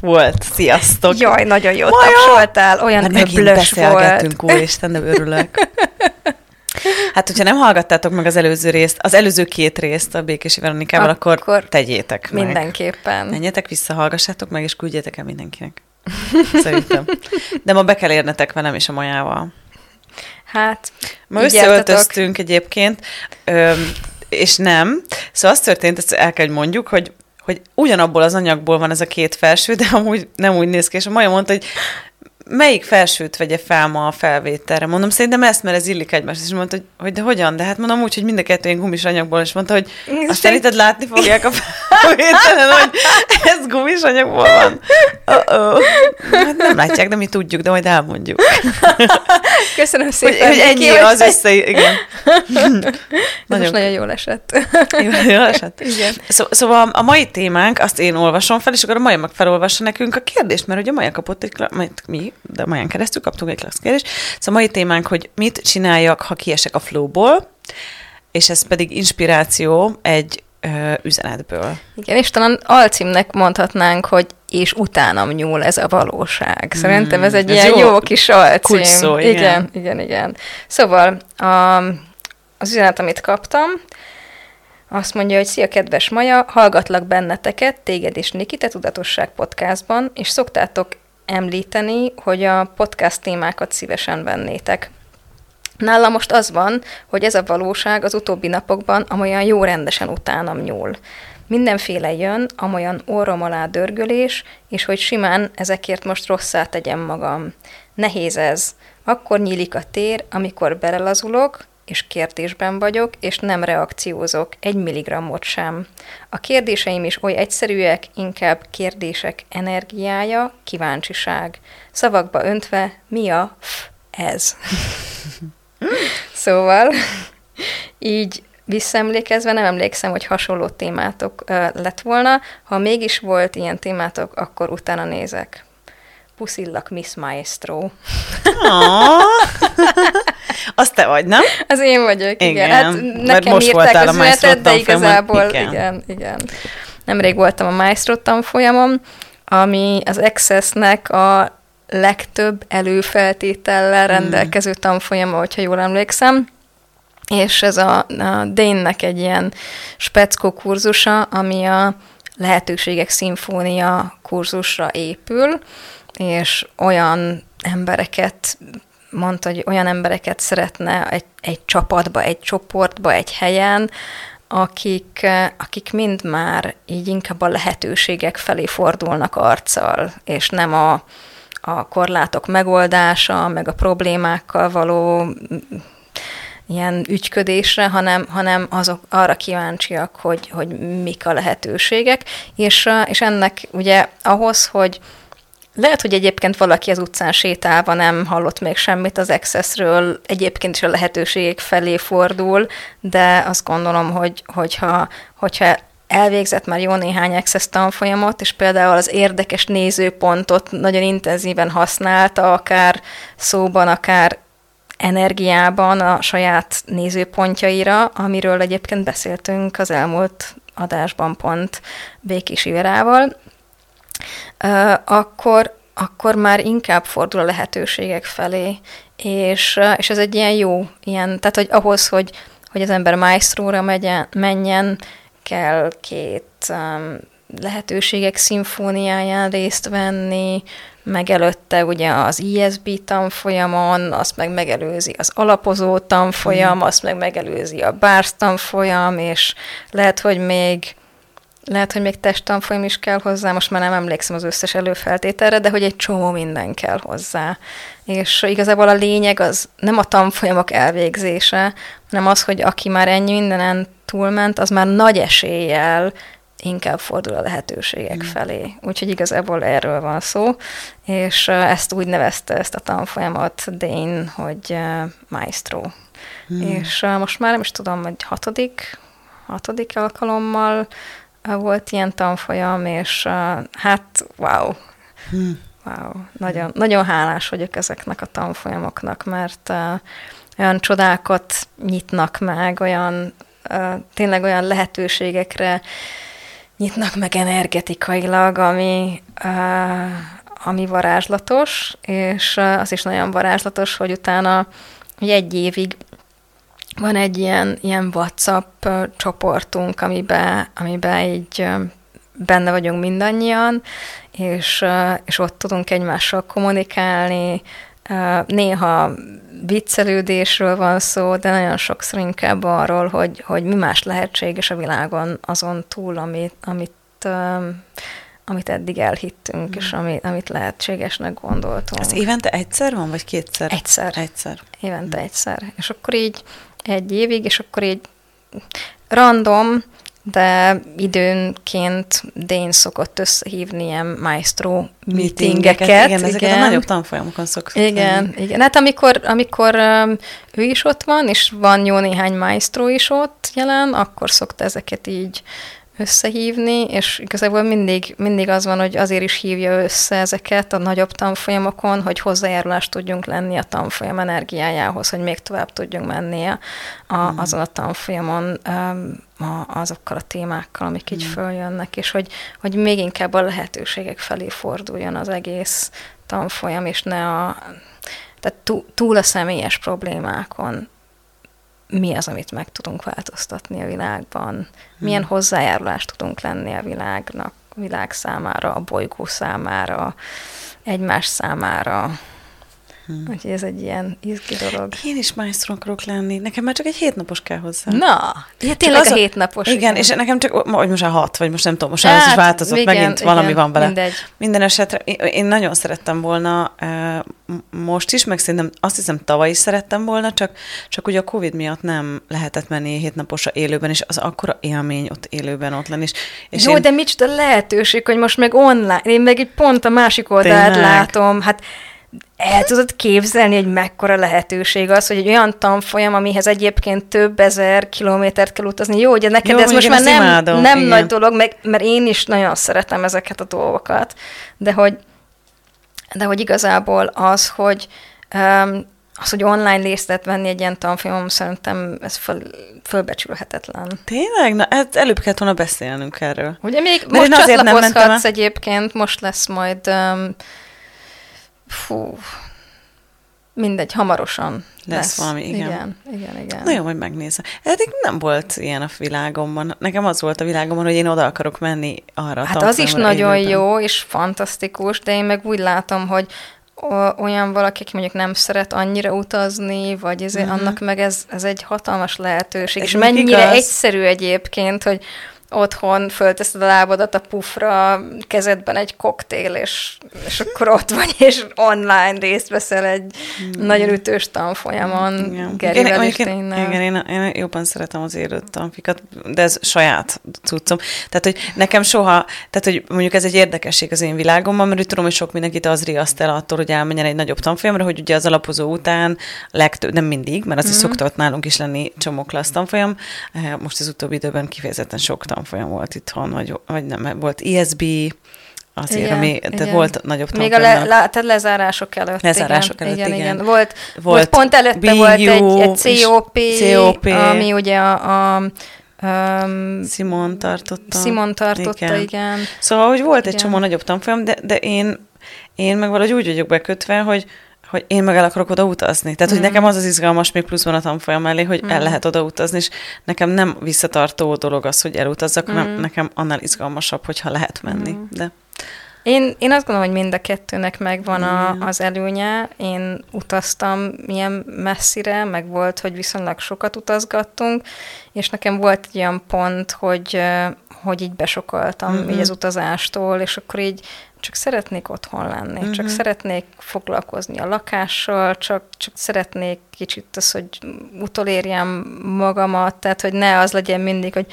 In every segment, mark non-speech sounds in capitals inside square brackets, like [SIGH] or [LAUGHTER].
volt. Sziasztok. Jaj, nagyon jó Maja! tapsoltál, olyan megint öblös volt. úristen, de örülök. [LAUGHS] Hát, hogyha nem hallgattátok meg az előző részt, az előző két részt a Békési Veronikával, akkor, Akkor tegyétek meg. Mindenképpen. Menjetek vissza, hallgassátok meg, és küldjetek el mindenkinek. Szerintem. De ma be kell érnetek velem és a Majával. Hát, Ma összeöltöztünk egyébként, öm, és nem. Szóval az történt, ezt el kell, hogy mondjuk, hogy, hogy ugyanabból az anyagból van ez a két felső, de amúgy nem úgy néz ki, és a Maja mondta, hogy melyik felsőt vegye fel ma a felvételre. Mondom, szerintem ezt, mert ez illik egymáshoz. És mondta, hogy, hogy de hogyan? De hát mondom úgy, hogy mind a kettő ilyen gumis anyagból, és mondta, hogy azt szerinted látni fogják a felvételen, hogy ez gumis anyagból van. [LAUGHS] Uh-oh. Nem látják, de mi tudjuk, de majd elmondjuk. [LAUGHS] Köszönöm Hogy, szépen. hogy Viki, ennyi hogy az egy- össze... Igen. [LAUGHS] Ez most nagyon jól esett. [LAUGHS] Jó, jó esett. Igen. Szó, szóval a mai témánk, azt én olvasom fel, és akkor a Maja meg felolvassa nekünk a kérdést, mert ugye Maja kapott egy, majd mi, de Maján keresztül kaptunk egy klassz kérdést. Szóval a mai témánk, hogy mit csináljak, ha kiesek a flowból, és ez pedig inspiráció egy ö, üzenetből. Igen, és talán alcímnek mondhatnánk, hogy és utánam nyúl ez a valóság. Szerintem ez egy ez ilyen jó jó, kis alcím. igen. igen, igen, igen. Szóval a, az üzenet, amit kaptam, azt mondja, hogy szia, kedves Maja, hallgatlak benneteket, téged és Nikit a Tudatosság podcastban, és szoktátok említeni, hogy a podcast témákat szívesen vennétek. Nálam most az van, hogy ez a valóság az utóbbi napokban amolyan jó rendesen utánam nyúl. Mindenféle jön, amolyan orrom alá dörgölés, és hogy simán ezekért most rosszá tegyem magam. Nehéz ez. Akkor nyílik a tér, amikor belelazulok, és kérdésben vagyok, és nem reakciózok, egy milligrammot sem. A kérdéseim is oly egyszerűek, inkább kérdések energiája, kíváncsiság. Szavakba öntve, mi a f ez? [LAUGHS] Szóval így visszaemlékezve nem emlékszem, hogy hasonló témátok lett volna. Ha mégis volt ilyen témátok, akkor utána nézek. Puszillak, Miss Maestro. Ah, az te vagy, nem? Az én vagyok, igen. Igen, Hát mert nekem most írták az a Maestro üzenetet, de igazából Igen. igen. igen, igen. Nemrég voltam a Maestro tanfolyamon, ami az Access-nek a legtöbb előfeltétellel Hmm. rendelkező tanfolyama, hogyha jól emlékszem. És ez a, a Dane-nek egy ilyen speckó kurzusa, ami a lehetőségek szimfónia kurzusra épül, és olyan embereket mondta, hogy olyan embereket szeretne egy, egy csapatba, egy csoportba, egy helyen, akik, akik mind már így inkább a lehetőségek felé fordulnak arccal, és nem a, a korlátok megoldása, meg a problémákkal való ilyen ügyködésre, hanem, hanem azok arra kíváncsiak, hogy, hogy mik a lehetőségek, és, és ennek ugye ahhoz, hogy lehet, hogy egyébként valaki az utcán sétálva nem hallott még semmit az Accessről, egyébként is a lehetőségek felé fordul, de azt gondolom, hogy, hogyha, hogyha elvégzett már jó néhány Access tanfolyamot, és például az érdekes nézőpontot nagyon intenzíven használta, akár szóban, akár energiában a saját nézőpontjaira, amiről egyébként beszéltünk az elmúlt adásban pont Békés Iverával, akkor, akkor már inkább fordul a lehetőségek felé, és, és ez egy ilyen jó, ilyen, tehát hogy ahhoz, hogy, hogy az ember maestróra menjen, kell két um, lehetőségek szimfóniáján részt venni, meg előtte ugye az ISB tanfolyamon, azt meg megelőzi az alapozó tanfolyam, azt meg megelőzi a BARS tanfolyam, és lehet, hogy még lehet, hogy még testtanfolyam is kell hozzá, most már nem emlékszem az összes előfeltételre, de hogy egy csomó minden kell hozzá. És igazából a lényeg az nem a tanfolyamok elvégzése, hanem az, hogy aki már ennyi mindenen túlment, az már nagy eséllyel inkább fordul a lehetőségek mm. felé. Úgyhogy igazából erről van szó, és ezt úgy nevezte ezt a tanfolyamot Dane, hogy maestro. Mm. És most már nem is tudom, hogy hatodik, hatodik alkalommal volt ilyen tanfolyam, és hát wow, mm. wow, nagyon, nagyon hálás vagyok ezeknek a tanfolyamoknak, mert olyan csodákat nyitnak meg, olyan tényleg olyan lehetőségekre nyitnak meg energetikailag, ami, ami varázslatos, és az is nagyon varázslatos, hogy utána egy évig van egy ilyen, ilyen WhatsApp csoportunk, amiben, amiben így benne vagyunk mindannyian, és, és ott tudunk egymással kommunikálni, néha viccelődésről van szó, de nagyon sokszor inkább arról, hogy, hogy mi más lehetséges a világon azon túl, amit, amit, amit eddig elhittünk, mm. és amit, amit lehetségesnek gondoltunk. Ez évente egyszer van, vagy kétszer? Egyszer. Egyszer. Évente mm. egyszer. És akkor így egy évig, és akkor így random, de időnként Dén szokott összehívni ilyen maestro meetingeket. Igen, igen, ezeket a nagyobb tanfolyamokon szokott. Igen, tenni. igen. Hát amikor, amikor um, ő is ott van, és van jó néhány maestro is ott jelen, akkor szokta ezeket így összehívni, és igazából mindig, mindig az van, hogy azért is hívja össze ezeket a nagyobb tanfolyamokon, hogy hozzájárulást tudjunk lenni a tanfolyam energiájához, hogy még tovább tudjunk menni a, a, mm. azon a tanfolyamon um, a, azokkal a témákkal, amik így mm. följönnek, és hogy, hogy még inkább a lehetőségek felé forduljon az egész tanfolyam, és ne a tehát túl a személyes problémákon mi az, amit meg tudunk változtatni a világban, milyen hmm. hozzájárulást tudunk lenni a világnak, világ számára, a bolygó számára, egymás számára. Hmm. Úgyhogy ez egy ilyen izgi dolog. Én is maestro akarok lenni. Nekem már csak egy hétnapos kell hozzá. Na, ja, tényleg az a hétnapos. Igen, igen, és nekem csak, vagy most már hat, vagy most nem tudom, most hát, az is változott, igen, megint igen, valami van vele. Mindegy. Minden esetre, én nagyon szerettem volna most is, meg szerintem azt hiszem tavaly is szerettem volna, csak, csak ugye a Covid miatt nem lehetett menni hétnaposra élőben, és az akkora élmény ott élőben ott lenni. És, és Jó, én... de micsoda lehetőség, hogy most meg online, én meg egy pont a másik oldalt látom, hát el tudod képzelni, hogy mekkora lehetőség az, hogy egy olyan tanfolyam, amihez egyébként több ezer kilométert kell utazni. Jó, ugye neked Jó, ez most már nem, imádom, nem nagy dolog, meg, mert én is nagyon szeretem ezeket a dolgokat, de hogy, de hogy igazából az, hogy um, az, hogy online részt venni egy ilyen tanfolyamon, szerintem ez föl, fölbecsülhetetlen. Tényleg? Na, ez előbb kellett volna beszélnünk erről. Ugye még Mert most csatlakozhatsz egyébként, most lesz majd um, Fú, mindegy, hamarosan lesz. lesz. valami, igen. Igen, igen, igen. Nagyon, hogy megnézem. Eddig nem volt ilyen a világomban. Nekem az volt a világomban, hogy én oda akarok menni arra Hát az is nagyon élőben. jó és fantasztikus, de én meg úgy látom, hogy olyan valaki, aki mondjuk nem szeret annyira utazni, vagy ez, uh-huh. annak meg ez, ez egy hatalmas lehetőség. Ez és mennyire igaz? egyszerű egyébként, hogy otthon fölteszed a lábadat a pufra, kezedben egy koktél, és, és akkor ott vagy, és online részt veszel egy mm. nagyon ütős tanfolyamon, igen. Gerivel tényleg. Igen, én, én jobban szeretem az élő tanfikat, de ez saját cuccom. Tehát, hogy nekem soha, tehát, hogy mondjuk ez egy érdekesség az én világomban, mert úgy tudom, hogy sok mindenkit az riaszt el attól, hogy elmenjen egy nagyobb tanfolyamra, hogy ugye az alapozó után legtöbb, nem mindig, mert az mm. is szokott nálunk is lenni csomó klassz tanfolyam, eh, most az utóbbi időben kifejezetten sok tanfolyam tanfolyam volt itthon, vagy, vagy nem, volt ISB, azért, igen, ami, igen. tehát volt nagyobb Még a le, le, tehát lezárások előtt. Lezárások igen, előtt, igen. igen. Volt, volt, volt pont előtte BU, volt egy, egy COP, COP, ami ugye a, a Um, Simon tartotta. Simon tartotta, igen. igen. Szóval, hogy volt igen. egy csomó nagyobb tanfolyam, de, de én, én meg valahogy úgy vagyok bekötve, hogy, hogy én meg el akarok oda utazni. Tehát, mm. hogy nekem az az izgalmas még pluszban a tanfolyam mellé, hogy mm. el lehet oda utazni, és nekem nem visszatartó dolog az, hogy elutazzak, mm. hanem nekem annál izgalmasabb, hogyha lehet menni. Mm. De... Én, én azt gondolom, hogy mind a kettőnek megvan a, az előnye. Én utaztam milyen messzire, meg volt, hogy viszonylag sokat utazgattunk, és nekem volt egy olyan pont, hogy, hogy így besokaltam mm-hmm. így az utazástól, és akkor így csak szeretnék otthon lenni, mm-hmm. csak szeretnék foglalkozni a lakással, csak, csak szeretnék kicsit az, hogy utolérjem magamat, tehát hogy ne az legyen mindig, hogy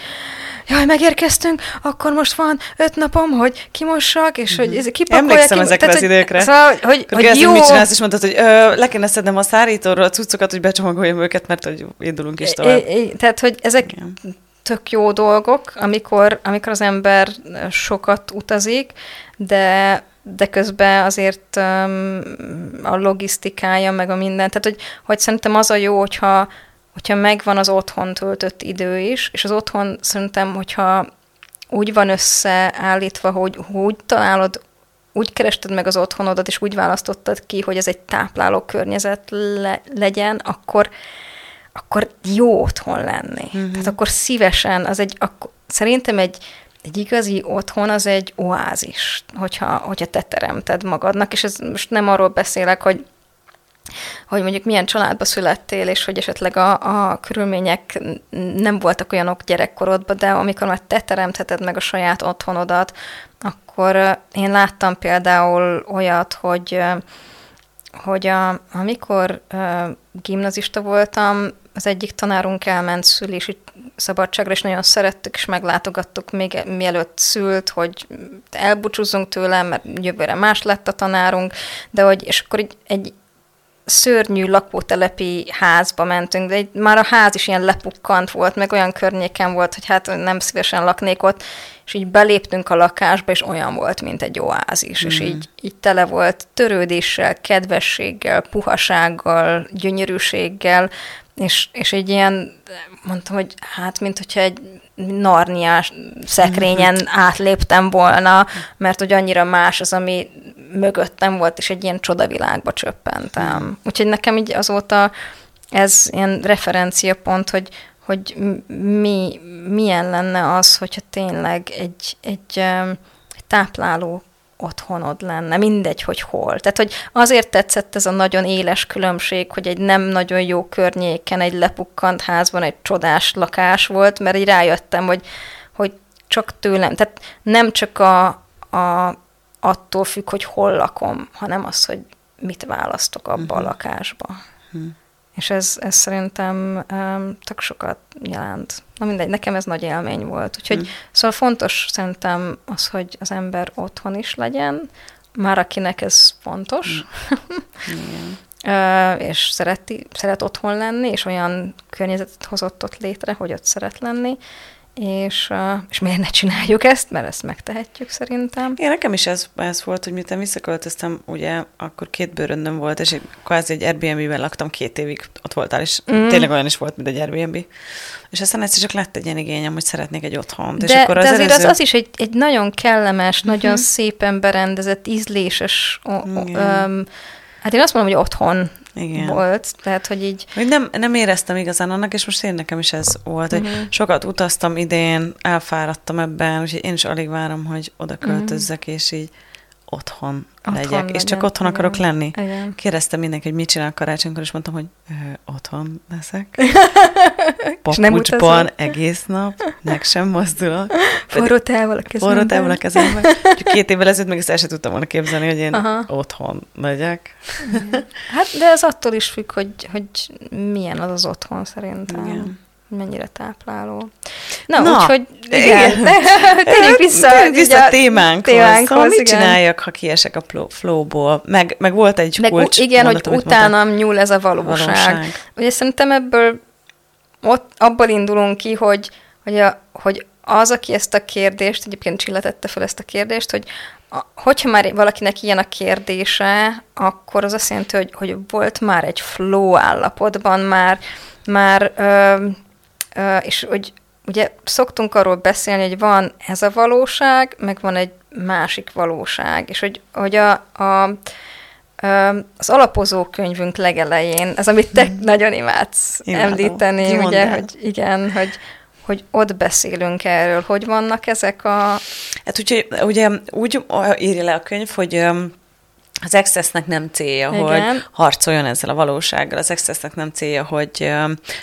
jaj, megérkeztünk, akkor most van öt napom, hogy kimossak, és hogy ez kipakoljak. Emlékszem ki, ezekre tehát, az időkre. Szóval, hogy, hogy, hogy jó. mit csinálsz, és mondtad, hogy ö, le kéne szednem a szárítóról a cuccokat, hogy becsomagoljam őket, mert hogy indulunk is tovább. É, é, tehát, hogy ezek Igen. tök jó dolgok, amikor, amikor az ember sokat utazik, de de közben azért um, a logisztikája, meg a minden, tehát hogy, hogy szerintem az a jó, hogyha, hogyha megvan az otthon töltött idő is, és az otthon szerintem, hogyha úgy van összeállítva, hogy úgy találod, úgy kerested meg az otthonodat, és úgy választottad ki, hogy ez egy tápláló környezet le, legyen, akkor, akkor jó otthon lenni. Mm-hmm. Tehát akkor szívesen, az egy, akkor, szerintem egy, egy igazi otthon az egy oázis, hogyha, hogyha te teremted magadnak, és ez most nem arról beszélek, hogy hogy mondjuk milyen családba születtél, és hogy esetleg a, a körülmények nem voltak olyanok gyerekkorodban, de amikor már te teremtheted meg a saját otthonodat, akkor én láttam például olyat, hogy hogy a, amikor gimnazista voltam, az egyik tanárunk elment szülési szabadságra, és nagyon szerettük, és meglátogattuk még mielőtt szült, hogy elbúcsúzzunk tőle, mert jövőre más lett a tanárunk, de hogy, és akkor így egy szörnyű lakótelepi házba mentünk, de egy, már a ház is ilyen lepukkant volt, meg olyan környéken volt, hogy hát nem szívesen laknék ott, és így beléptünk a lakásba, és olyan volt, mint egy oázis, mm. és hmm. így, így tele volt törődéssel, kedvességgel, puhasággal, gyönyörűséggel, és, és egy ilyen, mondtam, hogy hát, mint hogyha egy narniás szekrényen mm-hmm. átléptem volna, mert hogy annyira más az, ami mögöttem volt, és egy ilyen csodavilágba csöppentem. Mm. Úgyhogy nekem így azóta ez ilyen referenciapont, hogy, hogy mi, milyen lenne az, hogyha tényleg egy, egy, egy tápláló otthonod lenne, mindegy, hogy hol. Tehát, hogy azért tetszett ez a nagyon éles különbség, hogy egy nem nagyon jó környéken, egy lepukkant házban egy csodás lakás volt, mert így rájöttem, hogy, hogy csak tőlem, tehát nem csak a, a, attól függ, hogy hol lakom, hanem az, hogy mit választok abba uh-huh. a mhm. lakásba. Uh-huh. És ez, ez szerintem um, tök sokat jelent. Na mindegy, nekem ez nagy élmény volt. Úgyhogy mm. szóval fontos szerintem az, hogy az ember otthon is legyen, már akinek ez fontos, [LAUGHS] mm. uh, és szereti, szeret otthon lenni, és olyan környezetet hozott ott létre, hogy ott szeret lenni, és, és miért ne csináljuk ezt, mert ezt megtehetjük szerintem. Igen, nekem is ez, ez volt, hogy miután visszaköltöztem, ugye akkor két bőröndöm volt, és kvázi egy Airbnb-ben laktam két évig, ott voltál, és mm. tényleg olyan is volt, mint egy Airbnb. És aztán egyszer csak lett egy ilyen igényem, hogy szeretnék egy otthont. De, és akkor az de azért előző... az, az is egy, egy nagyon kellemes, uh-huh. nagyon szépen berendezett, ízléses, o, o, um, hát én azt mondom, hogy otthon igen. volt, tehát, hogy így... Hogy nem, nem éreztem igazán annak, és most én nekem is ez volt, uh-huh. hogy mhm. sokat utaztam idén, elfáradtam ebben, úgyhogy én is alig várom, hogy oda költözzek, uh-huh. és így otthon, otthon legyek, legyen. és csak otthon igen. akarok lenni. Igen. Kérdeztem mindenki, hogy mit csinál karácsonykor, és mondtam, hogy ö, otthon leszek. [LAUGHS] Papucsban egész nap, meg sem mozdulok. Forró távol a kezemben. Forró távol a kezemben. két évvel ezelőtt meg ezt el sem tudtam volna képzelni, hogy én Aha. otthon legyek. hát, de ez attól is függ, hogy, hogy milyen az az otthon szerintem. Igen mennyire tápláló. Na, Na úgyhogy igen, [LAUGHS] térjünk vissza, térjünk vissza a témánkhoz. témánkhoz szóval mit igen. csináljak, ha kiesek a flowból? Meg, meg volt egy meg kulcs Igen, mondatom, hogy utánam nyúl ez a valóság. valóság. Ugye szerintem ebből ott, abból indulunk ki, hogy, hogy, a, hogy az, aki ezt a kérdést, egyébként Csilla tette fel ezt a kérdést, hogy a, hogyha már valakinek ilyen a kérdése, akkor az azt jelenti, hogy, hogy volt már egy flow állapotban, már, már ö, és hogy ugye szoktunk arról beszélni, hogy van ez a valóság, meg van egy másik valóság, és hogy, hogy a, a, az alapozó könyvünk legelején, ez amit te hmm. [LAUGHS] nagyon imádsz Imádom. említeni, Ki ugye, hogy igen, hogy, hogy ott beszélünk erről, hogy vannak ezek a... Hát ugye, ugye úgy írja le a könyv, hogy az excessnek nem célja, Igen. hogy harcoljon ezzel a valósággal. Az excessnek nem célja, hogy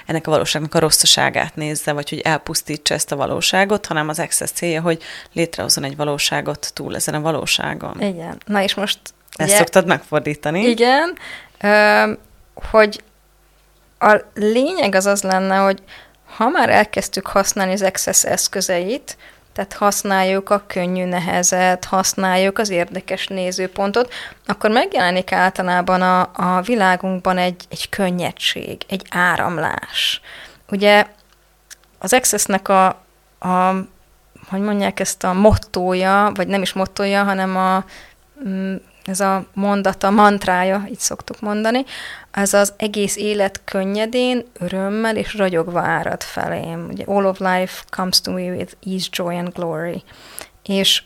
ennek a valóságnak a rosszaságát nézze, vagy hogy elpusztítsa ezt a valóságot, hanem az excess célja, hogy létrehozzon egy valóságot túl ezen a valóságon. Igen. Na és most... Ezt ugye, szoktad megfordítani. Igen, hogy a lényeg az az lenne, hogy ha már elkezdtük használni az excess eszközeit, tehát használjuk a könnyű nehezet, használjuk az érdekes nézőpontot, akkor megjelenik általában a, a világunkban egy, egy könnyedség, egy áramlás. Ugye az Accessnek a, a, hogy mondják ezt a mottója, vagy nem is mottója, hanem a, mm, ez a mondata, mantrája, így szoktuk mondani, az az egész élet könnyedén, örömmel és ragyogva árad felém. Ugye all of life comes to me with ease, joy and glory. És,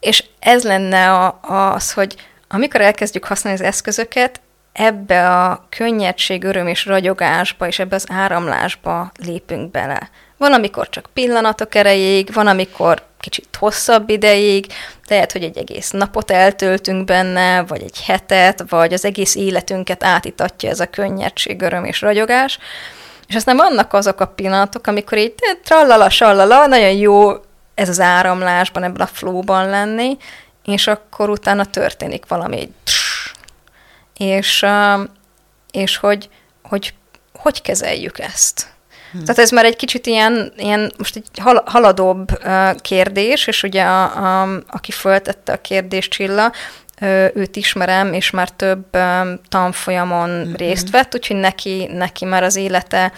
és ez lenne a, az, hogy amikor elkezdjük használni az eszközöket, ebbe a könnyedség, öröm és ragyogásba, és ebbe az áramlásba lépünk bele. Van, amikor csak pillanatok erejéig, van, amikor kicsit hosszabb ideig, lehet, hogy egy egész napot eltöltünk benne, vagy egy hetet, vagy az egész életünket átitatja ez a könnyedség, öröm és ragyogás. És aztán vannak azok a pillanatok, amikor így trallala, sallala, nagyon jó ez az áramlásban, ebben a flóban lenni, és akkor utána történik valami, és, és hogy, hogy hogy kezeljük ezt. Hmm. Tehát ez már egy kicsit ilyen, ilyen most egy hal- haladóbb uh, kérdés, és ugye a, a, aki föltette a kérdést Csilla, őt ismerem, és már több um, tanfolyamon mm-hmm. részt vett, úgyhogy neki, neki már az élete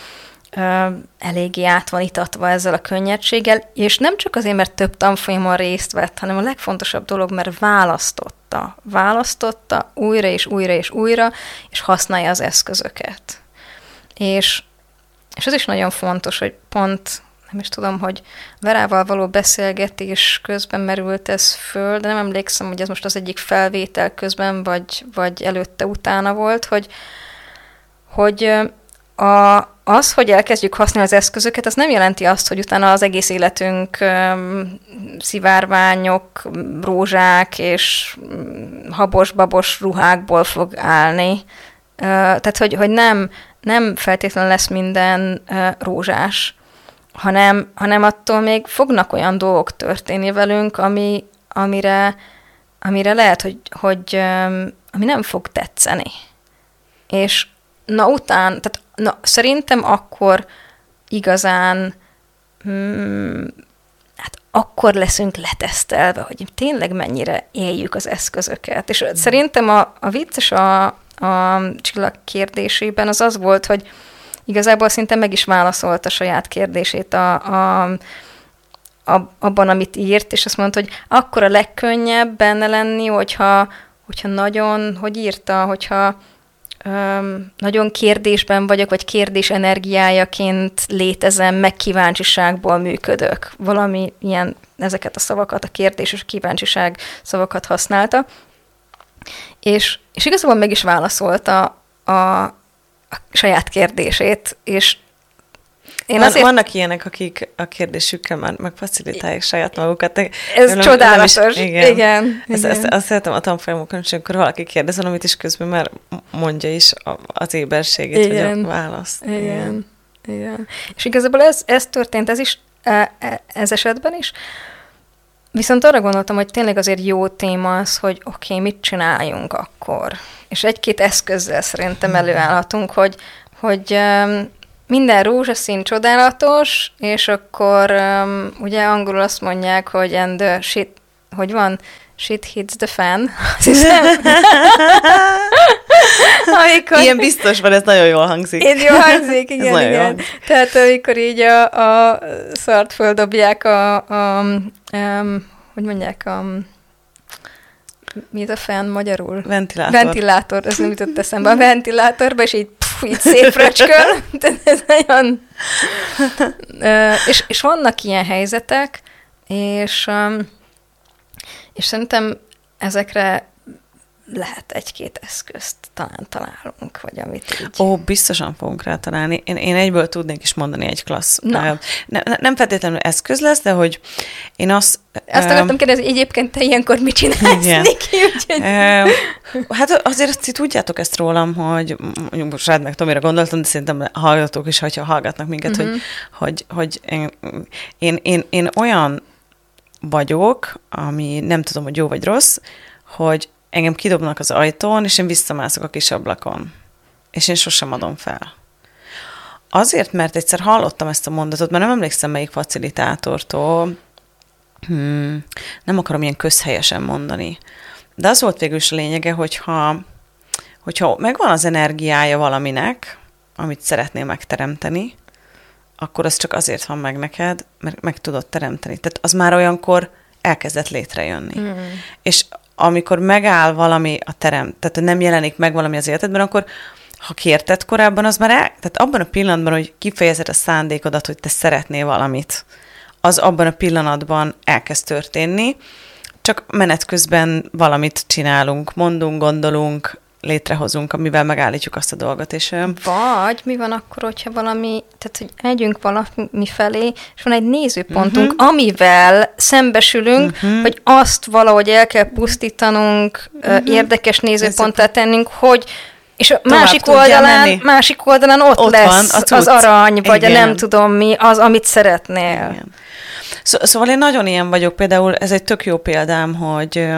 uh, eléggé át van itatva ezzel a könnyedséggel, és nem csak azért, mert több tanfolyamon részt vett, hanem a legfontosabb dolog, mert választotta. Választotta újra és újra és újra, és használja az eszközöket. És és az is nagyon fontos, hogy pont nem is tudom, hogy Verával való beszélgetés közben merült ez föl, de nem emlékszem, hogy ez most az egyik felvétel közben, vagy, vagy előtte, utána volt, hogy, hogy a, az, hogy elkezdjük használni az eszközöket, az nem jelenti azt, hogy utána az egész életünk szivárványok, rózsák és habos-babos ruhákból fog állni. Tehát, hogy, hogy nem, nem feltétlenül lesz minden rózsás, hanem, hanem attól még fognak olyan dolgok történni velünk, ami, amire, amire lehet, hogy, hogy ami nem fog tetszeni. És na után, tehát na, szerintem akkor igazán hmm, hát akkor leszünk letesztelve, hogy tényleg mennyire éljük az eszközöket. És mm. szerintem a, a vicces a, a csillag kérdésében, az az volt, hogy igazából szinte meg is válaszolt a saját kérdését a, a, a, abban, amit írt, és azt mondta, hogy akkor a legkönnyebb benne lenni, hogyha, hogyha nagyon, hogy írta, hogyha öm, nagyon kérdésben vagyok, vagy kérdés energiájaként létezem, meg kíváncsiságból működök. Valami ilyen, ezeket a szavakat, a kérdés és a kíváncsiság szavakat használta. És, és igazából meg is válaszolta a, a saját kérdését, és én Van, azért... Vannak ilyenek, akik a kérdésükkel már megfacilitálják saját magukat. Ez nem, csodálatos. Nem is, igen. igen, ezt, igen. Ezt, azt szeretem a tanfolyamokon, és amikor valaki kérdez valamit, is közben már mondja is az éberségét, igen. vagy a választ. Igen. igen. igen. És igazából ez, ez történt, ez is e, e, ez esetben is, Viszont arra gondoltam, hogy tényleg azért jó téma az, hogy oké, okay, mit csináljunk akkor. És egy-két eszközzel szerintem előállhatunk, hogy, hogy minden rózsaszín csodálatos, és akkor ugye angolul azt mondják, hogy and shit, hogy van, shit hits the fan. [LAUGHS] [LAUGHS] [LAUGHS] amikor... Ilyen biztos van, ez nagyon jól hangzik. Én jól hangzik, igen, ez igen. Jó. Tehát amikor így a, a szart földobják a, a, a hogy mondják, a mi a fenn magyarul? Ventilátor. Ventilátor, ez nem jutott eszembe. A ventilátorba, és így, pff, így szép röcsköl. ez nagyon... és, és vannak ilyen helyzetek, és, és szerintem ezekre lehet egy-két eszközt talán találunk, vagy amit így... Ó, biztosan fogunk rá találni. Én, én egyből tudnék is mondani egy klassz. Na. Ne, nem feltétlenül eszköz lesz, de hogy én azt... Azt akartam kérdezni, egyébként te ilyenkor mit csinálsz, Igen. Niki? Úgyhogy... Hát azért azt tudjátok ezt rólam, hogy mondjuk most rád meg Tomira gondoltam, de szerintem hallgatók is, hogyha hallgatnak minket, Mhm. uh-huh. hogy, hogy, hogy én, én, én, én olyan vagyok, ami nem tudom, hogy jó vagy rossz, hogy engem kidobnak az ajtón, és én visszamászok a kis ablakon. És én sosem adom fel. Azért, mert egyszer hallottam ezt a mondatot, mert nem emlékszem melyik facilitátortól, hmm, nem akarom ilyen közhelyesen mondani, de az volt végül is a lényege, hogyha, hogyha megvan az energiája valaminek, amit szeretnél megteremteni, akkor az csak azért van meg neked, mert meg tudod teremteni. Tehát az már olyankor elkezdett létrejönni. Mm. És amikor megáll valami a terem, tehát nem jelenik meg valami az életedben, akkor ha kérted korábban, az már el, tehát abban a pillanatban, hogy kifejezed a szándékodat, hogy te szeretnél valamit, az abban a pillanatban elkezd történni, csak menet közben valamit csinálunk, mondunk, gondolunk, létrehozunk, amivel megállítjuk azt a dolgot, és Vagy mi van akkor, hogyha valami, tehát hogy megyünk valami felé, és van egy nézőpontunk, uh-huh. amivel szembesülünk, uh-huh. hogy azt valahogy el kell pusztítanunk, uh-huh. érdekes nézőponttá tennünk, hogy és a Tovább másik oldalán, menni. másik oldalán ott, Ott lesz van az arany, vagy Igen. a nem tudom mi, az, amit szeretnél. Igen. Szó, szóval én nagyon ilyen vagyok, például ez egy tök jó példám, hogy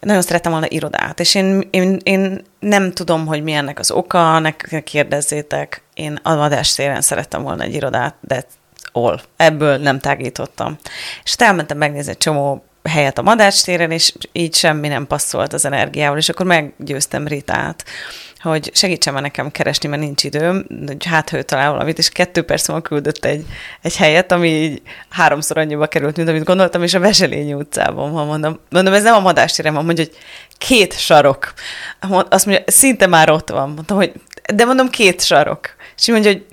nagyon szeretem volna irodát, és én, én, én nem tudom, hogy mi ennek az oka, ne ne kérdezzétek. Én a vadásszéren szerettem volna egy irodát, de all. Ebből nem tágítottam. És hát elmentem megnézni egy csomó helyet a Madács téren, és így semmi nem passzolt az energiával, és akkor meggyőztem Ritát, hogy segítsen már nekem keresni, mert nincs időm, hogy hát ha ő talál valamit, és kettő perc múlva küldött egy, egy helyet, ami így háromszor annyiba került, mint amit gondoltam, és a Veselényi utcában van, mondom, mondom, ez nem a Madás téren van, mondja, hogy két sarok. Azt mondja, szinte már ott van. Mondtam, hogy de mondom, két sarok. És mondja, hogy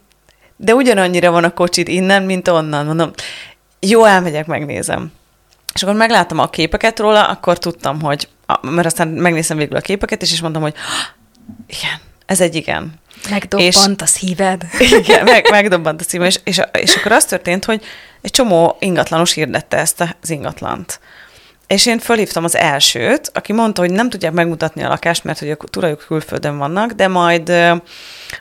de ugyanannyira van a kocsid innen, mint onnan. Mondom, jó, elmegyek, megnézem. És akkor megláttam a képeket róla, akkor tudtam, hogy, mert aztán megnéztem végül a képeket, és is mondtam, hogy igen, ez egy igen. Megdobbant a szíved. [LAUGHS] Igen, [LAUGHS] meg, megdobbant a szívem, és, és, és akkor az történt, hogy egy csomó ingatlanos hirdette ezt az ingatlant. És én fölhívtam az elsőt, aki mondta, hogy nem tudják megmutatni a lakást, mert hogy a tulajok külföldön vannak, de majd,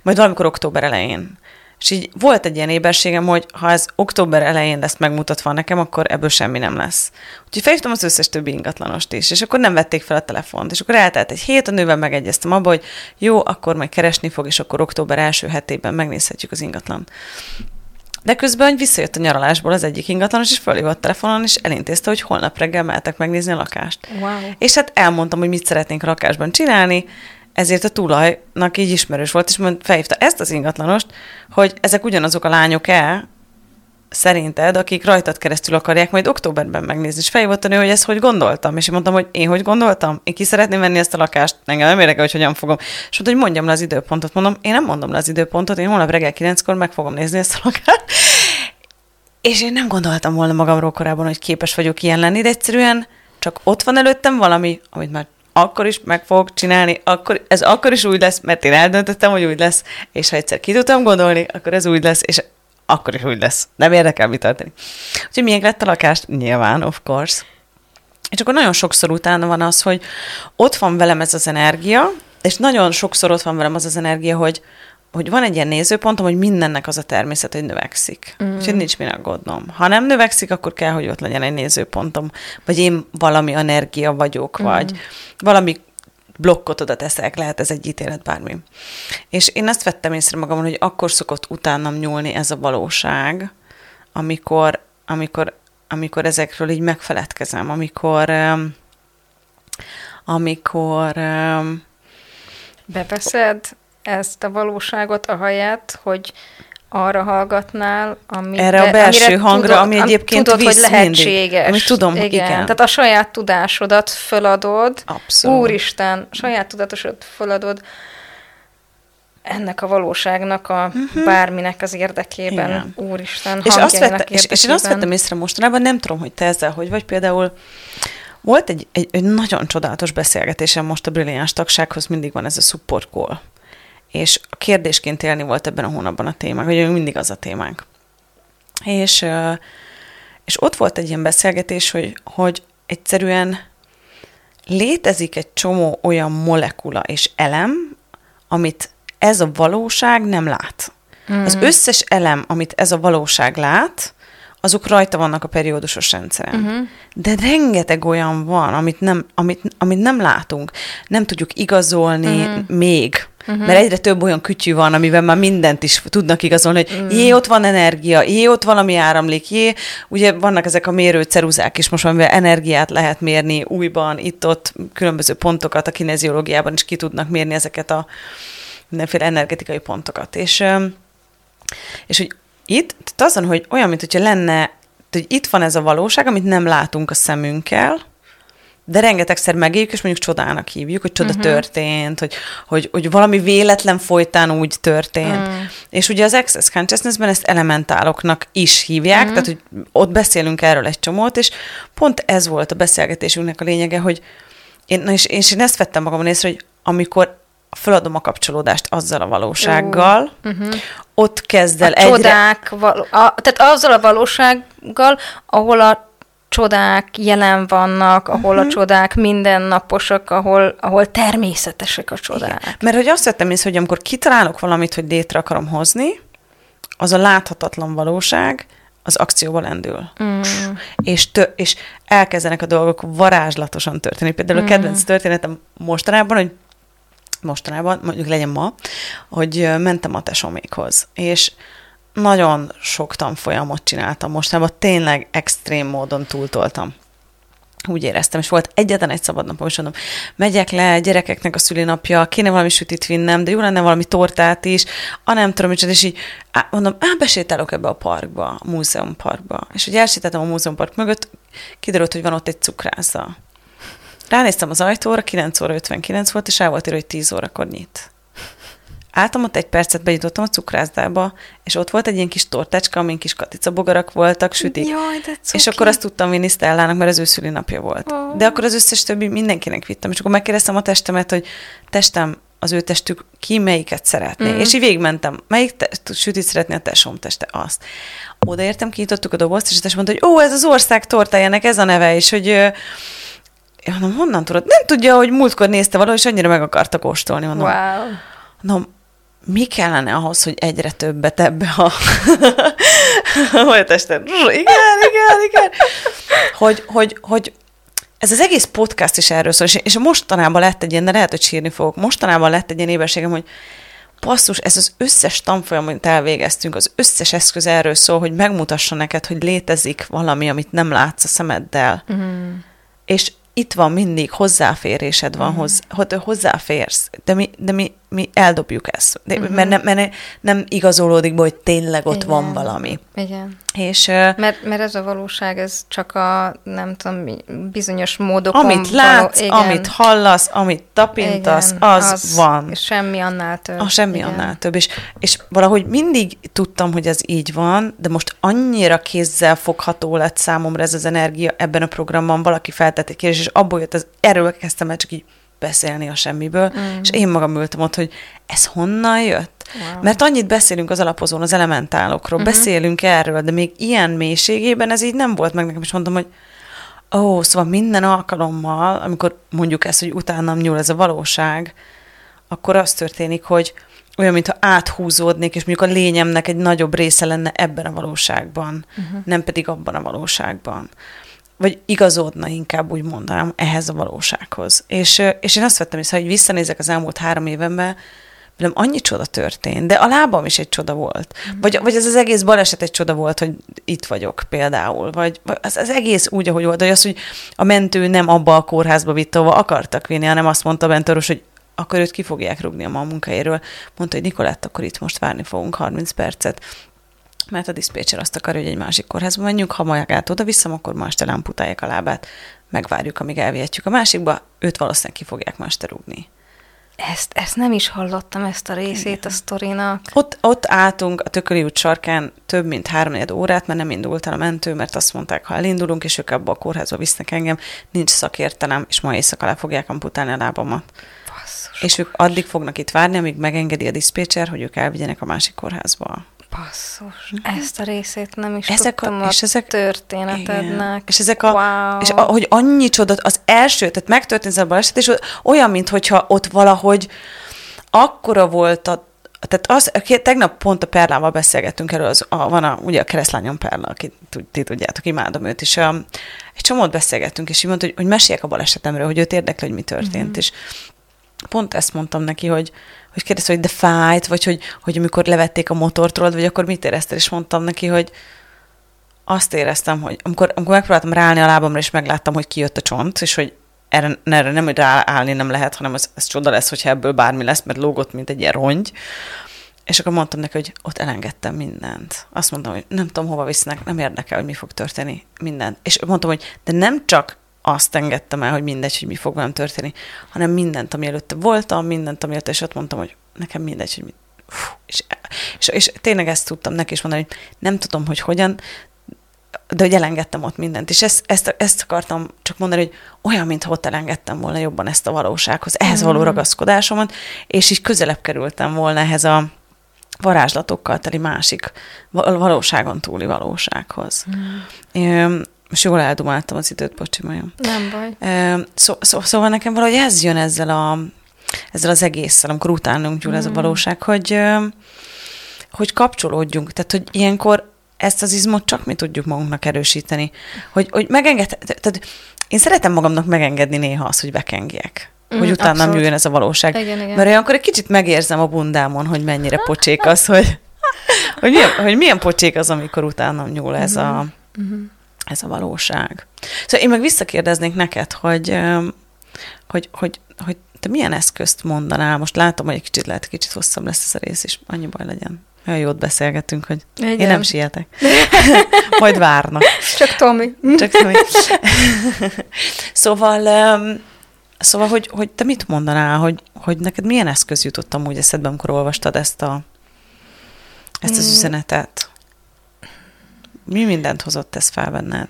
majd valamikor október elején. És így volt egy ilyen éberségem, hogy ha ez október elején lesz megmutatva nekem, akkor ebből semmi nem lesz. Úgyhogy felhívtam az összes többi ingatlanost is, és akkor nem vették fel a telefont. És akkor eltelt egy hét, a nővel megegyeztem abba, hogy jó, akkor majd keresni fog, és akkor október első hetében megnézhetjük az ingatlan. De közben visszajött a nyaralásból az egyik ingatlanos, és fölhívott telefonon, és elintézte, hogy holnap reggel mehetek megnézni a lakást. Wow. És hát elmondtam, hogy mit szeretnénk a lakásban csinálni, ezért a tulajnak így ismerős volt, és mond, felhívta ezt az ingatlanost, hogy ezek ugyanazok a lányok-e, szerinted, akik rajtad keresztül akarják majd októberben megnézni. És felhívott a nő, hogy ezt hogy gondoltam. És én mondtam, hogy én hogy gondoltam? Én ki szeretném venni ezt a lakást? Engem nem érdekel, hogy hogyan fogom. És mondta, hogy mondjam le az időpontot. Mondom, én nem mondom le az időpontot, én holnap reggel kilenckor meg fogom nézni ezt a lakást. [LAUGHS] És én nem gondoltam volna magamról korábban, hogy képes vagyok ilyen lenni, de egyszerűen csak ott van előttem valami, amit már akkor is meg fogok csinálni, akkor, ez akkor is úgy lesz, mert én eldöntöttem, hogy úgy lesz, és ha egyszer ki tudtam gondolni, akkor ez úgy lesz, és akkor is úgy lesz. Nem érdekel, mit történik. Úgyhogy milyen lett a lakást? Nyilván, of course. És akkor nagyon sokszor utána van az, hogy ott van velem ez az energia, és nagyon sokszor ott van velem az az energia, hogy, hogy van egy ilyen nézőpontom, hogy mindennek az a természet, hogy növekszik. Mm. Úgyhogy nincs min aggódnom. Ha nem növekszik, akkor kell, hogy ott legyen egy nézőpontom, vagy én valami energia vagyok, mm. vagy valami blokkot oda teszek, lehet ez egy ítélet, bármi. És én ezt vettem észre magamon, hogy akkor szokott utánam nyúlni ez a valóság, amikor, amikor, amikor ezekről így megfeledkezem, amikor, amikor Beveszed ezt a valóságot ahelyett, hogy arra hallgatnál, ami Erre a belső hangra, ami egyébként tudod, hogy visz lehetséges. mindig. Amit tudom, igen. Tehát a saját tudásodat föladod. Abszolút. Úristen, saját tudatosodat föladod ennek a valóságnak, a uh-huh. bárminek az érdekében, Igen. Úristen, és, azt vette, és, és én azt érdekében. vettem észre mostanában, nem tudom, hogy te ezzel hogy vagy, például Volt egy, egy, egy nagyon csodálatos beszélgetésem most a brilliáns tagsághoz, mindig van ez a support call. És a kérdésként élni volt ebben a hónapban a témánk, hogy mindig az a témánk. És, és ott volt egy ilyen beszélgetés, hogy, hogy egyszerűen létezik egy csomó olyan molekula és elem, amit ez a valóság nem lát. Mm. Az összes elem, amit ez a valóság lát, azok rajta vannak a periódusos rendszeren. Uh-huh. De rengeteg olyan van, amit nem, amit, amit nem látunk. Nem tudjuk igazolni uh-huh. még. Uh-huh. Mert egyre több olyan kütyű van, amivel már mindent is tudnak igazolni, hogy uh-huh. jé, ott van energia, jé, ott valami áramlik, jé, ugye vannak ezek a mérőceruzák is most, amivel energiát lehet mérni újban, itt-ott különböző pontokat a kineziológiában is ki tudnak mérni ezeket a mindenféle energetikai pontokat. És, és hogy itt, tehát azon, hogy olyan, mint hogyha lenne, hogy itt van ez a valóság, amit nem látunk a szemünkkel, de rengetegszer megéljük, és mondjuk csodának hívjuk, hogy csoda uh-huh. történt, hogy, hogy, hogy valami véletlen folytán úgy történt. Uh-huh. És ugye az Access Consciousness-ben ezt elementáloknak is hívják, uh-huh. tehát hogy ott beszélünk erről egy csomót, és pont ez volt a beszélgetésünknek a lényege, hogy én, na és, és én ezt vettem magamon észre, hogy amikor feladom a kapcsolódást azzal a valósággal, uh-huh. ott kezd el a egyre... Csodák, val- a, tehát azzal a valósággal, ahol a csodák jelen vannak, ahol uh-huh. a mhm. csodák mindennaposak, ahol, ahol természetesek a csodák. Igen. Mert hogy azt vettem észre, hogy amikor kitalálok valamit, hogy létre akarom hozni, az a láthatatlan valóság, az akcióba lendül. Mm. És, tö- és elkezdenek a dolgok varázslatosan történni. Például mm. a kedvenc történetem mostanában, hogy mostanában, mondjuk legyen ma, hogy mentem a tesómékhoz, és nagyon sok tanfolyamot csináltam mostanában, tényleg extrém módon túltoltam. Úgy éreztem, és volt egyetlen egy szabad napom, és mondom, megyek le, gyerekeknek a szülinapja, kéne valami sütit vinnem, de jó lenne valami tortát is, a nem tudom, és így mondom, á, besétálok ebbe a parkba, a múzeumparkba. És hogy elsétáltam a múzeumpark mögött, kiderült, hogy van ott egy cukrászda. Ránéztem az ajtóra, 9 óra 59 volt, és el volt írva, hogy 10 órakor nyit. Álltam ott egy percet, benyitottam a cukrászdába, és ott volt egy ilyen kis tortácska, amin kis katicabogarak voltak, sütik. Jaj, de cuki. És akkor azt tudtam vinni Stellának, mert az ő szülinapja volt. Oh. De akkor az összes többi mindenkinek vittem. És akkor megkérdeztem a testemet, hogy testem, az ő testük ki melyiket szeretné. Mm. És így végigmentem. Melyik te- sütit szeretné a tesóm teste? Azt. Odaértem, kinyitottuk a dobozt, és a tesóm mondta, hogy ó, ez az ország tortájának ez a neve, és hogy én mondom, honnan tudod? Nem tudja, hogy múltkor nézte valahogy, és annyira meg akarta kóstolni. Mondom, wow. mondom, mi kellene ahhoz, hogy egyre többet ebbe a [LAUGHS] holtesten? Igen, igen, igen. Hogy, hogy, hogy ez az egész podcast is erről szól, és, mostanában lett egy ilyen, de lehet, hogy sírni fogok, mostanában lett egy ilyen éberségem, hogy passzus, ez az összes tanfolyam, amit elvégeztünk, az összes eszköz erről szól, hogy megmutassa neked, hogy létezik valami, amit nem látsz a szemeddel. Mm. És itt van mindig, hozzáférésed van, mm. hoz, hozzáférsz, de mi, de mi mi eldobjuk ezt, uh-huh. mert, nem, mert nem igazolódik be, hogy tényleg ott Igen. van valami. Igen. És, mert, mert ez a valóság, ez csak a, nem tudom, bizonyos módokon Amit látsz, való, igen. amit hallasz, amit tapintasz, igen, az, az van. Semmi annál több. A semmi igen. annál több. És, és valahogy mindig tudtam, hogy ez így van, de most annyira kézzel fogható lett számomra ez az energia ebben a programban, valaki feltett egy kérdés, és abból jött, az, erről kezdtem el csak így beszélni a semmiből, mm. és én magam ültem ott, hogy ez honnan jött? Wow. Mert annyit beszélünk az alapozón, az elementálokról, mm-hmm. beszélünk erről, de még ilyen mélységében ez így nem volt meg nekem, és mondtam, hogy ó, oh, szóval minden alkalommal, amikor mondjuk ezt, hogy utánam nyúl ez a valóság, akkor az történik, hogy olyan, mintha áthúzódnék, és mondjuk a lényemnek egy nagyobb része lenne ebben a valóságban, uh-huh. nem pedig abban a valóságban vagy igazodna inkább úgy mondanám ehhez a valósághoz. És, és én azt vettem észre, hogy visszanézek az elmúlt három évenben, velem annyi csoda történt, de a lábam is egy csoda volt. Mm. Vagy, vagy ez az egész baleset egy csoda volt, hogy itt vagyok például. Vagy, az, az egész úgy, ahogy volt, hogy az, hogy a mentő nem abba a kórházba vitt, ahova akartak vinni, hanem azt mondta a mentőros, hogy akkor őt ki fogják rúgni a munkájáról. Mondta, hogy Nikolett, akkor itt most várni fogunk 30 percet mert a diszpécser azt akarja, hogy egy másik kórházba menjünk, ha magát oda visszam, akkor ma este amputálják a lábát, megvárjuk, amíg elvihetjük a másikba, őt valószínűleg ki fogják ma este rúgni. Ezt, ezt nem is hallottam, ezt a részét Igen. a sztorinak. Ott, ott álltunk a Tököli út sarkán több mint három órát, mert nem indult el a mentő, mert azt mondták, ha elindulunk, és ők abba a kórházba visznek engem, nincs szakértelem, és ma éjszaka le fogják amputálni a lábamat. Basszus, és ők addig fognak itt várni, amíg megengedi a diszpécser, hogy ők elvigyenek a másik kórházba. Basszus, mhm. ezt a részét nem is ezek tudtam a, és a ezek, történetednek. Igen. És ezek a, wow. és a, hogy annyi csodat, az első, tehát megtörtént ez a baleset, és olyan, mintha ott valahogy akkora volt a tehát az, tegnap pont a Perlával beszélgettünk erről, az, a, van a, ugye a keresztlányom Perla, aki ti tudjátok, imádom őt, és a, egy csomót beszélgettünk, és így mondta, hogy, hogy meséljek a balesetemről, hogy őt érdekli, hogy mi történt, mm-hmm. és pont ezt mondtam neki, hogy, hogy kérdezte, hogy de fájt, vagy hogy, hogy amikor levették a motort vagy akkor mit éreztél, és mondtam neki, hogy azt éreztem, hogy amikor, amikor megpróbáltam ráállni a lábamra, és megláttam, hogy kijött a csont, és hogy erre, erre nem, hogy ráállni nem lehet, hanem ez, ez csoda lesz, hogyha ebből bármi lesz, mert lógott, mint egy ilyen rongy. És akkor mondtam neki, hogy ott elengedtem mindent. Azt mondtam, hogy nem tudom, hova visznek, nem érdekel, hogy mi fog történni, mindent. És mondtam, hogy de nem csak azt engedtem el, hogy mindegy, hogy mi fog velem történni, hanem mindent, ami előtte voltam, mindent, ami előtte, és ott mondtam, hogy nekem mindegy, hogy mit. Fú, és, és, és tényleg ezt tudtam neki is mondani, hogy nem tudom, hogy hogyan, de hogy elengedtem ott mindent. És ezt, ezt, ezt akartam csak mondani, hogy olyan, mintha ott elengedtem volna jobban ezt a valósághoz, ehhez mm. való ragaszkodásomat, és így közelebb kerültem volna ehhez a varázslatokkal teli másik valóságon túli valósághoz. Mm. Most jól eldumáltam az időt, bocsi, majom. Nem baj. Szó, szó, szóval nekem valahogy ez jön ezzel, a, ezzel az egésszel, amikor utánunk gyúl mm. ez a mm. valóság, hogy, hogy kapcsolódjunk. Tehát, hogy ilyenkor ezt az izmot csak mi tudjuk magunknak erősíteni. Hogy, hogy megenged, tehát én szeretem magamnak megengedni néha azt, hogy bekengjek. Mm, hogy utána nem jöjjön ez a valóság. Igen, igen. Mert olyankor egy kicsit megérzem a bundámon, hogy mennyire pocsék az, hogy, hogy, milyen, hogy milyen pocsék az, amikor utánam nyúl ez a, mm-hmm ez a valóság. Szóval én meg visszakérdeznék neked, hogy, hogy, hogy, hogy te milyen eszközt mondanál? Most látom, hogy egy kicsit lehet, kicsit hosszabb lesz ez a rész, és annyi baj legyen. Olyan jót beszélgetünk, hogy Igen. én nem sietek. [LAUGHS] Majd várnak. Csak Tomi. Csak Tomi. [LAUGHS] szóval, szóval hogy, hogy te mit mondanál, hogy, hogy neked milyen eszköz jutott amúgy eszedbe, amikor olvastad ezt, a, ezt az mm. üzenetet? Mi mindent hozott ez fel benned?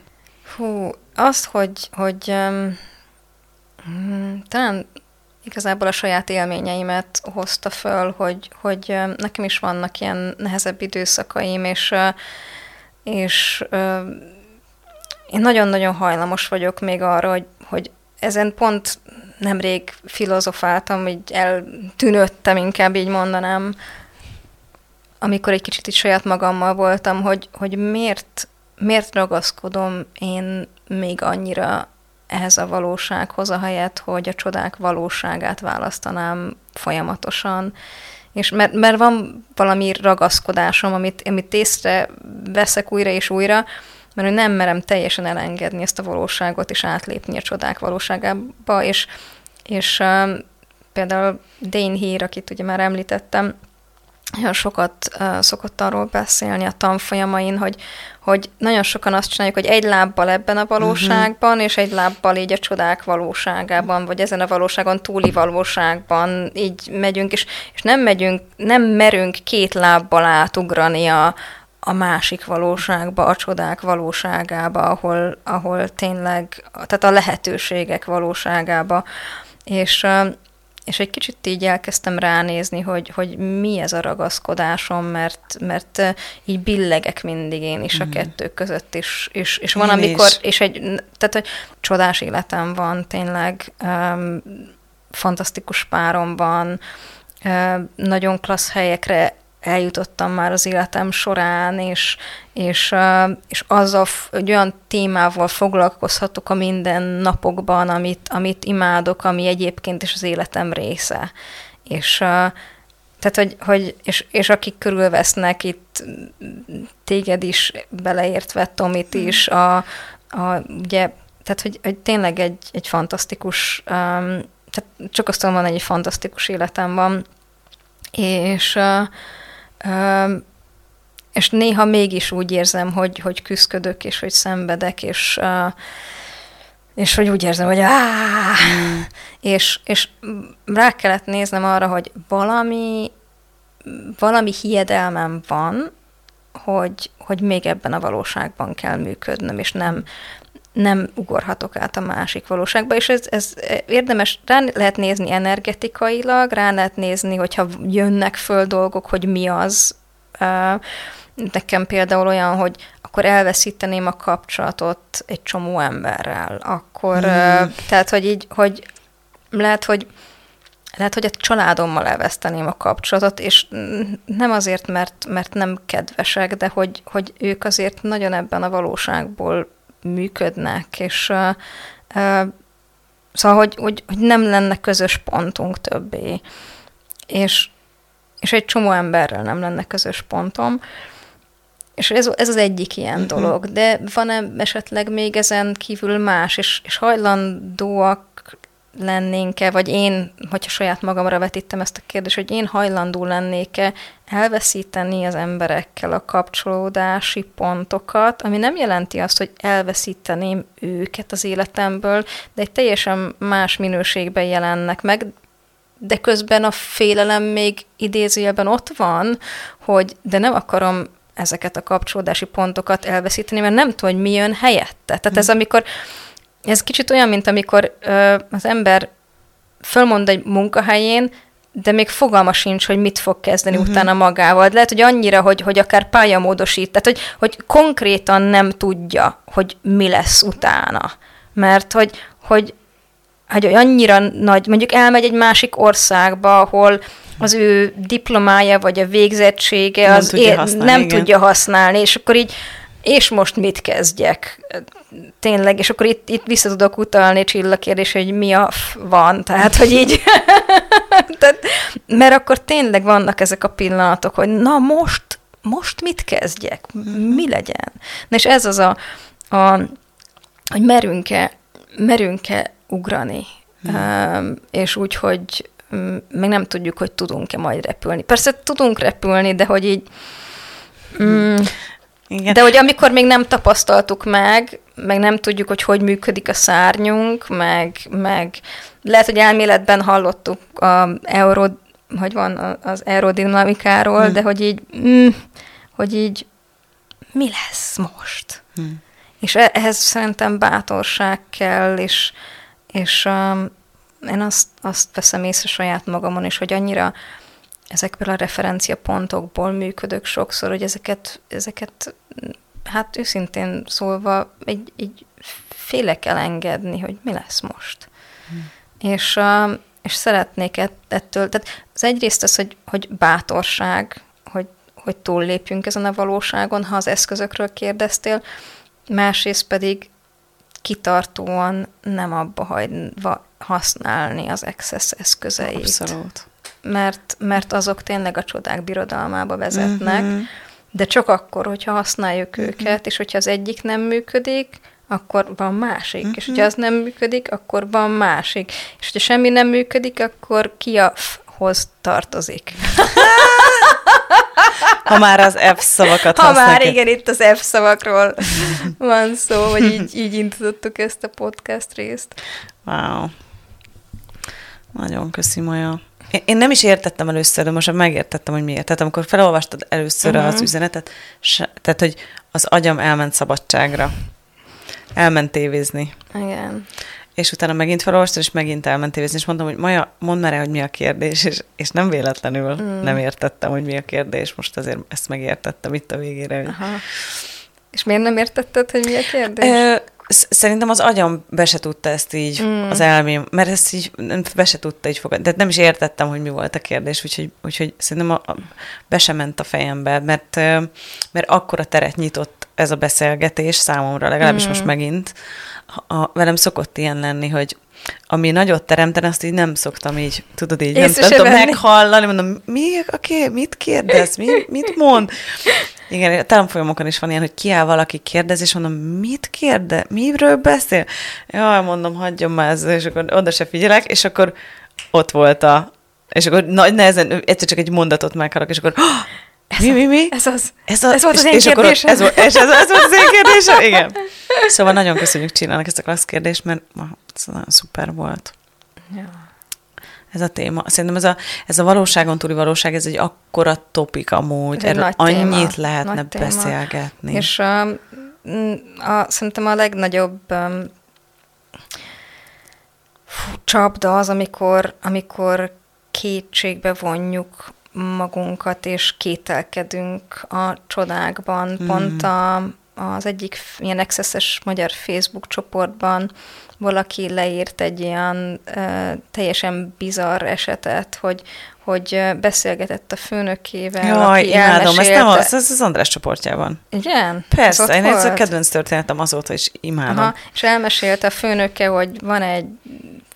Hú, azt, hogy, hogy um, talán igazából a saját élményeimet hozta föl, hogy, hogy um, nekem is vannak ilyen nehezebb időszakaim, és, uh, és uh, én nagyon-nagyon hajlamos vagyok még arra, hogy, hogy ezen pont nemrég filozofáltam, hogy eltűnöttem, inkább így mondanám, amikor egy kicsit is saját magammal voltam, hogy, hogy miért, miért ragaszkodom én még annyira ehhez a valósághoz, a helyet, hogy a csodák valóságát választanám folyamatosan. És mert, mert van valami ragaszkodásom, amit, amit észre veszek újra és újra, mert hogy nem merem teljesen elengedni ezt a valóságot, és átlépni a csodák valóságába, és, és uh, például Dane Hír, akit ugye már említettem, nagyon sokat uh, szokott arról beszélni a tanfolyamain, hogy, hogy nagyon sokan azt csináljuk, hogy egy lábbal ebben a valóságban, uh-huh. és egy lábbal így a csodák valóságában, vagy ezen a valóságon túli valóságban így megyünk, és, és nem megyünk, nem merünk két lábbal átugrani a, a másik valóságba, a csodák valóságába, ahol, ahol tényleg, tehát a lehetőségek valóságába. És uh, és egy kicsit így elkezdtem ránézni, hogy, hogy mi ez a ragaszkodásom, mert, mert így billegek mindig én is a mm. kettő között is, és, és van, én amikor, is. és egy, tehát hogy csodás életem van, tényleg um, fantasztikus párom van, um, nagyon klassz helyekre eljutottam már az életem során, és, és, és azzal, hogy olyan témával foglalkozhatok a minden napokban, amit, amit imádok, ami egyébként is az életem része. És tehát, hogy, hogy és, és akik körülvesznek itt téged is beleértve, Tomit hmm. is, a, a, ugye, tehát, hogy, hogy tényleg egy, egy fantasztikus, um, tehát csak azt mondom, hogy egy fantasztikus életem van, és uh, és néha mégis úgy érzem, hogy, hogy küzdködök, és hogy szenvedek, és, és hogy úgy érzem, hogy áh, mm. és, és rá kellett néznem arra, hogy valami, valami hiedelmem van, hogy, hogy még ebben a valóságban kell működnöm, és nem, nem ugorhatok át a másik valóságba, és ez, ez érdemes, rá lehet nézni energetikailag, rá lehet nézni, hogyha jönnek föl dolgok, hogy mi az. Nekem például olyan, hogy akkor elveszíteném a kapcsolatot egy csomó emberrel, akkor, mm. tehát, hogy így, hogy lehet, hogy lehet, hogy a családommal elveszteném a kapcsolatot, és nem azért, mert, mert nem kedvesek, de hogy, hogy ők azért nagyon ebben a valóságból működnek, és szóval, hogy, hogy, hogy nem lenne közös pontunk többé, és, és egy csomó emberrel nem lenne közös pontom, és ez, ez az egyik ilyen uh-huh. dolog, de van-e esetleg még ezen kívül más, és, és hajlandóak lennénk-e, vagy én, hogyha saját magamra vetítem ezt a kérdést, hogy én hajlandó lennék-e elveszíteni az emberekkel a kapcsolódási pontokat, ami nem jelenti azt, hogy elveszíteném őket az életemből, de egy teljesen más minőségben jelennek meg, de közben a félelem még idézőjelben ott van, hogy de nem akarom ezeket a kapcsolódási pontokat elveszíteni, mert nem tudom, hogy mi jön helyette. Tehát ez hm. amikor ez kicsit olyan, mint amikor ö, az ember fölmond egy munkahelyén, de még fogalma sincs, hogy mit fog kezdeni uh-huh. utána magával. Lehet, hogy annyira, hogy, hogy akár pályamódosít, tehát hogy, hogy konkrétan nem tudja, hogy mi lesz utána. Mert hogy, hogy, hogy annyira nagy, mondjuk elmegy egy másik országba, ahol az ő diplomája vagy a végzettsége nem az tudja é- használni, nem igen. tudja használni, és akkor így és most mit kezdjek? Tényleg, és akkor itt, itt vissza tudok utalni Csilla kérdés, hogy mi a f van, tehát, hogy így, [LAUGHS] tehát, mert akkor tényleg vannak ezek a pillanatok, hogy na most, most mit kezdjek? Mi legyen? Na és ez az a, a hogy merünk-e, merünk-e ugrani, um, és úgy, hogy um, még nem tudjuk, hogy tudunk-e majd repülni. Persze tudunk repülni, de hogy így um, igen. De hogy amikor még nem tapasztaltuk meg, meg nem tudjuk, hogy hogy működik a szárnyunk, meg, meg lehet, hogy elméletben hallottuk a euro, hogy van az aerodinamikáról, hmm. de hogy így, mm, hogy így mi lesz most? Hmm. És e-, ehhez szerintem bátorság kell, és, és um, én azt, azt veszem észre saját magamon is, hogy annyira ezekből a referenciapontokból működök sokszor, hogy ezeket, ezeket hát őszintén szólva egy, egy félek elengedni, hogy mi lesz most. Hmm. És, és szeretnék ettől, tehát az egyrészt az, hogy, hogy bátorság, hogy, hogy túllépjünk ezen a valóságon, ha az eszközökről kérdeztél, másrészt pedig kitartóan nem abba hagyva használni az excess eszközeit. Abszolút mert, mert azok tényleg a csodák birodalmába vezetnek, uh-huh. De csak akkor, hogyha használjuk uh-huh. őket, és hogyha az egyik nem működik, akkor van másik, uh-huh. és hogyha az nem működik, akkor van másik, és hogyha semmi nem működik, akkor ki a hoz tartozik. [LAUGHS] Ha már az F szavakat Ha már igen, itt az F szavakról van szó, hogy így, így indítottuk ezt a podcast részt. Wow. Nagyon köszi, Maja. Én nem is értettem először, de most megértettem, hogy miért. Tehát amikor felolvastad először uh-huh. az üzenetet, se, tehát hogy az agyam elment szabadságra. Elment tévézni. Igen. És utána megint felolvastad, és megint elment tévézni, és mondtam, hogy Maja, mondd már el, hogy mi a kérdés, és, és nem véletlenül mm. nem értettem, hogy mi a kérdés, most azért ezt megértettem itt a végére. Hogy... Aha. És miért nem értetted, hogy mi a kérdés? Ö, Szerintem az agyam be se tudta ezt így, mm. az elmém, mert ezt így be se tudta így fogadni. Tehát nem is értettem, hogy mi volt a kérdés, úgyhogy, úgyhogy szerintem a, a, be se ment a fejembe, mert, mert akkora teret nyitott ez a beszélgetés számomra, legalábbis mm. most megint. A, a, velem szokott ilyen lenni, hogy ami nagyot teremten, azt így nem szoktam így, tudod így, nem, nem tudom meghallani, mondom, mi, okay, mit kérdez, mi, mit mond? Igen, a tanfolyamokon is van ilyen, hogy kiáll valaki kérdez, és mondom, mit kérde, miről beszél? Jaj, mondom, hagyjon már ez, és akkor oda se figyelek, és akkor ott volt a, és akkor nagy nehezen, egyszer csak egy mondatot meghalok, és akkor oh, mi, mi, mi? Ez az. Ez, a, Ez volt az és, én és akkor kérdésem. Ez, volt- és ez, ez volt az én kérdésem? Igen. Szóval nagyon köszönjük csinálnak ezt a klassz kérdést, mert ez nagyon szuper volt. Ja. Ez a téma. Szerintem ez a, ez a valóságon túli valóság, ez egy akkora topik amúgy. Ez Erről annyit téma. lehetne Nagy téma. beszélgetni. És a, a, szerintem a legnagyobb um, fú, csapda az, amikor, amikor kétségbe vonjuk magunkat, és kételkedünk a csodákban. Mm. Pont a, az egyik ilyen accesses magyar Facebook csoportban valaki leírt egy ilyen uh, teljesen bizarr esetet, hogy hogy ö, beszélgetett a főnökével, Jaj, aki imádom, ezt nem az, ez az András csoportjában. Igen? Ez Persze, én ez a kedvenc történetem azóta is imádom. Aha, és elmesélte a főnöke, hogy van egy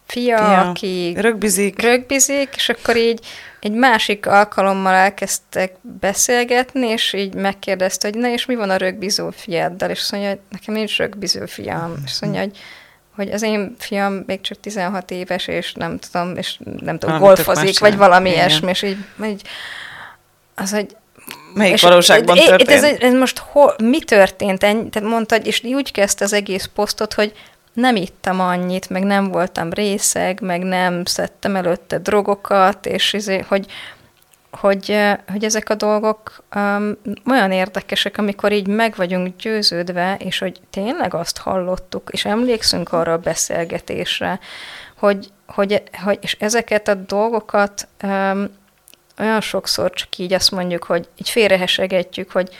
fia, Ja, aki Rögbizik. rögbizik, és akkor így egy másik alkalommal elkezdtek beszélgetni, és így megkérdezte, hogy na, és mi van a rögbizó fiaddal? És azt mondja, hogy nekem nincs rögbizó fiam. És azt mondja, hogy hogy az én fiam még csak 16 éves, és nem tudom, és nem tudom, Valami golfozik, vagy valami Igen. ilyesmi, és így, így az, hogy Melyik és valóságban ez, történt? Ez, ez most hol, mi történt? Tehát mondtad, és úgy kezdte az egész posztot, hogy nem ittam annyit, meg nem voltam részeg, meg nem szedtem előtte drogokat, és izé, hogy, hogy, hogy ezek a dolgok um, olyan érdekesek, amikor így meg vagyunk győződve, és hogy tényleg azt hallottuk, és emlékszünk arra a beszélgetésre, hogy, hogy, hogy és ezeket a dolgokat um, olyan sokszor csak így azt mondjuk, hogy így félrehesegetjük, hogy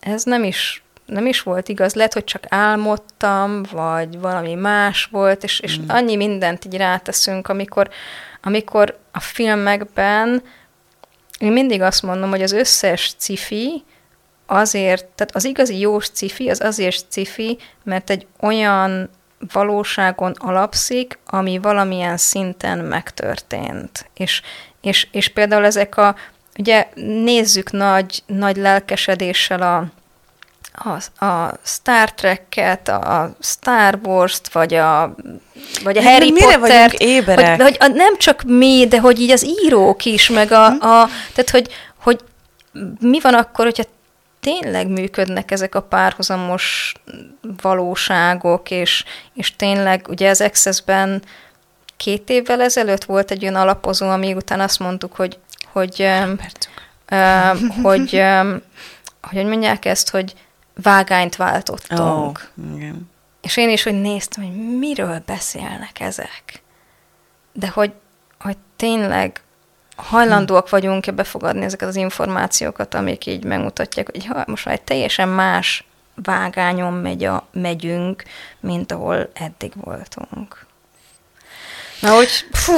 ez nem is, nem is volt igaz, lehet, hogy csak álmodtam, vagy valami más volt, és, és mm. annyi mindent így ráteszünk, amikor, amikor a filmekben én mindig azt mondom, hogy az összes cifi azért, tehát az igazi jó cifi az azért cifi, mert egy olyan valóságon alapszik, ami valamilyen szinten megtörtént. És, és, és például ezek a, ugye nézzük nagy, nagy lelkesedéssel a, a, a Star Trek-et, a Star Wars-t, vagy a, vagy a Harry mire Potter-t. éberek? Hogy, hogy nem csak mi, de hogy így az írók is, meg a, a tehát hogy, hogy mi van akkor, hogyha tényleg működnek ezek a párhuzamos valóságok, és, és tényleg ugye az Access-ben két évvel ezelőtt volt egy olyan alapozó, ami után azt mondtuk, hogy, hogy, öm, hogy, öm, hogy, hogy mondják ezt, hogy vágányt váltottunk. Ó, igen. És én is, hogy néztem, hogy miről beszélnek ezek. De hogy, hogy tényleg hajlandóak vagyunk-e befogadni ezeket az információkat, amik így megmutatják, hogy ha most már egy teljesen más vágányon megy a, megyünk, mint ahol eddig voltunk. Na, hogy fú,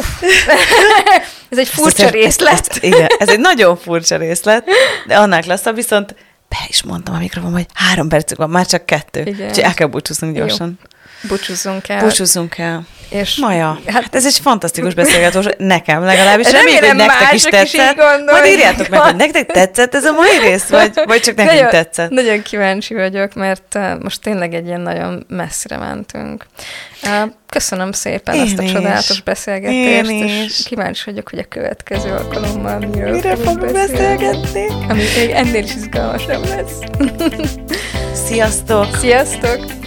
[LAUGHS] ez egy furcsa Ezt- részlet. Ezt, igen, ez egy nagyon furcsa részlet, de annál klasszabb, viszont be is mondtam a mikrofonban, hogy három percük van, már csak kettő. Igen. Úgyhogy el kell búcsúznunk Jó. Búcsúzzunk el. Búcsúzzunk el. És Maja, hát- hát ez egy fantasztikus beszélgetés, nekem legalábbis. Reméljük, hogy nektek is is tetszett. gondolják. Majd írjátok meg, hogy nektek tetszett ez a mai rész, vagy, vagy csak nekünk nagyon, tetszett. Nagyon kíváncsi vagyok, mert uh, most tényleg egy ilyen nagyon messzire mentünk. Uh, köszönöm szépen Én ezt a is. csodálatos beszélgetést, Én és is. kíváncsi vagyok, hogy a következő alkalommal miről Mire fogunk beszélgetni? Ami még ennél is izgalmasabb lesz. Sziasztok! Sziasztok!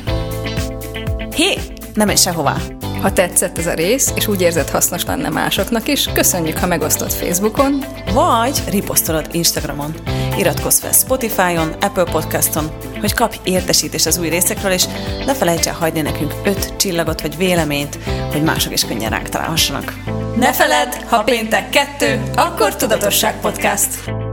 Hé, nem menj sehová! Ha tetszett ez a rész, és úgy érzed hasznos lenne másoknak is, köszönjük, ha megosztod Facebookon, Vagy riposztolod Instagramon. Iratkozz fel Spotify-on, Apple Podcaston, hogy kapj értesítést az új részekről, és ne felejts el hagyni nekünk öt csillagot vagy véleményt, hogy mások is könnyen ránk találhassanak. ne feledd, ha péntek kettő, akkor Tudatosság Podcast.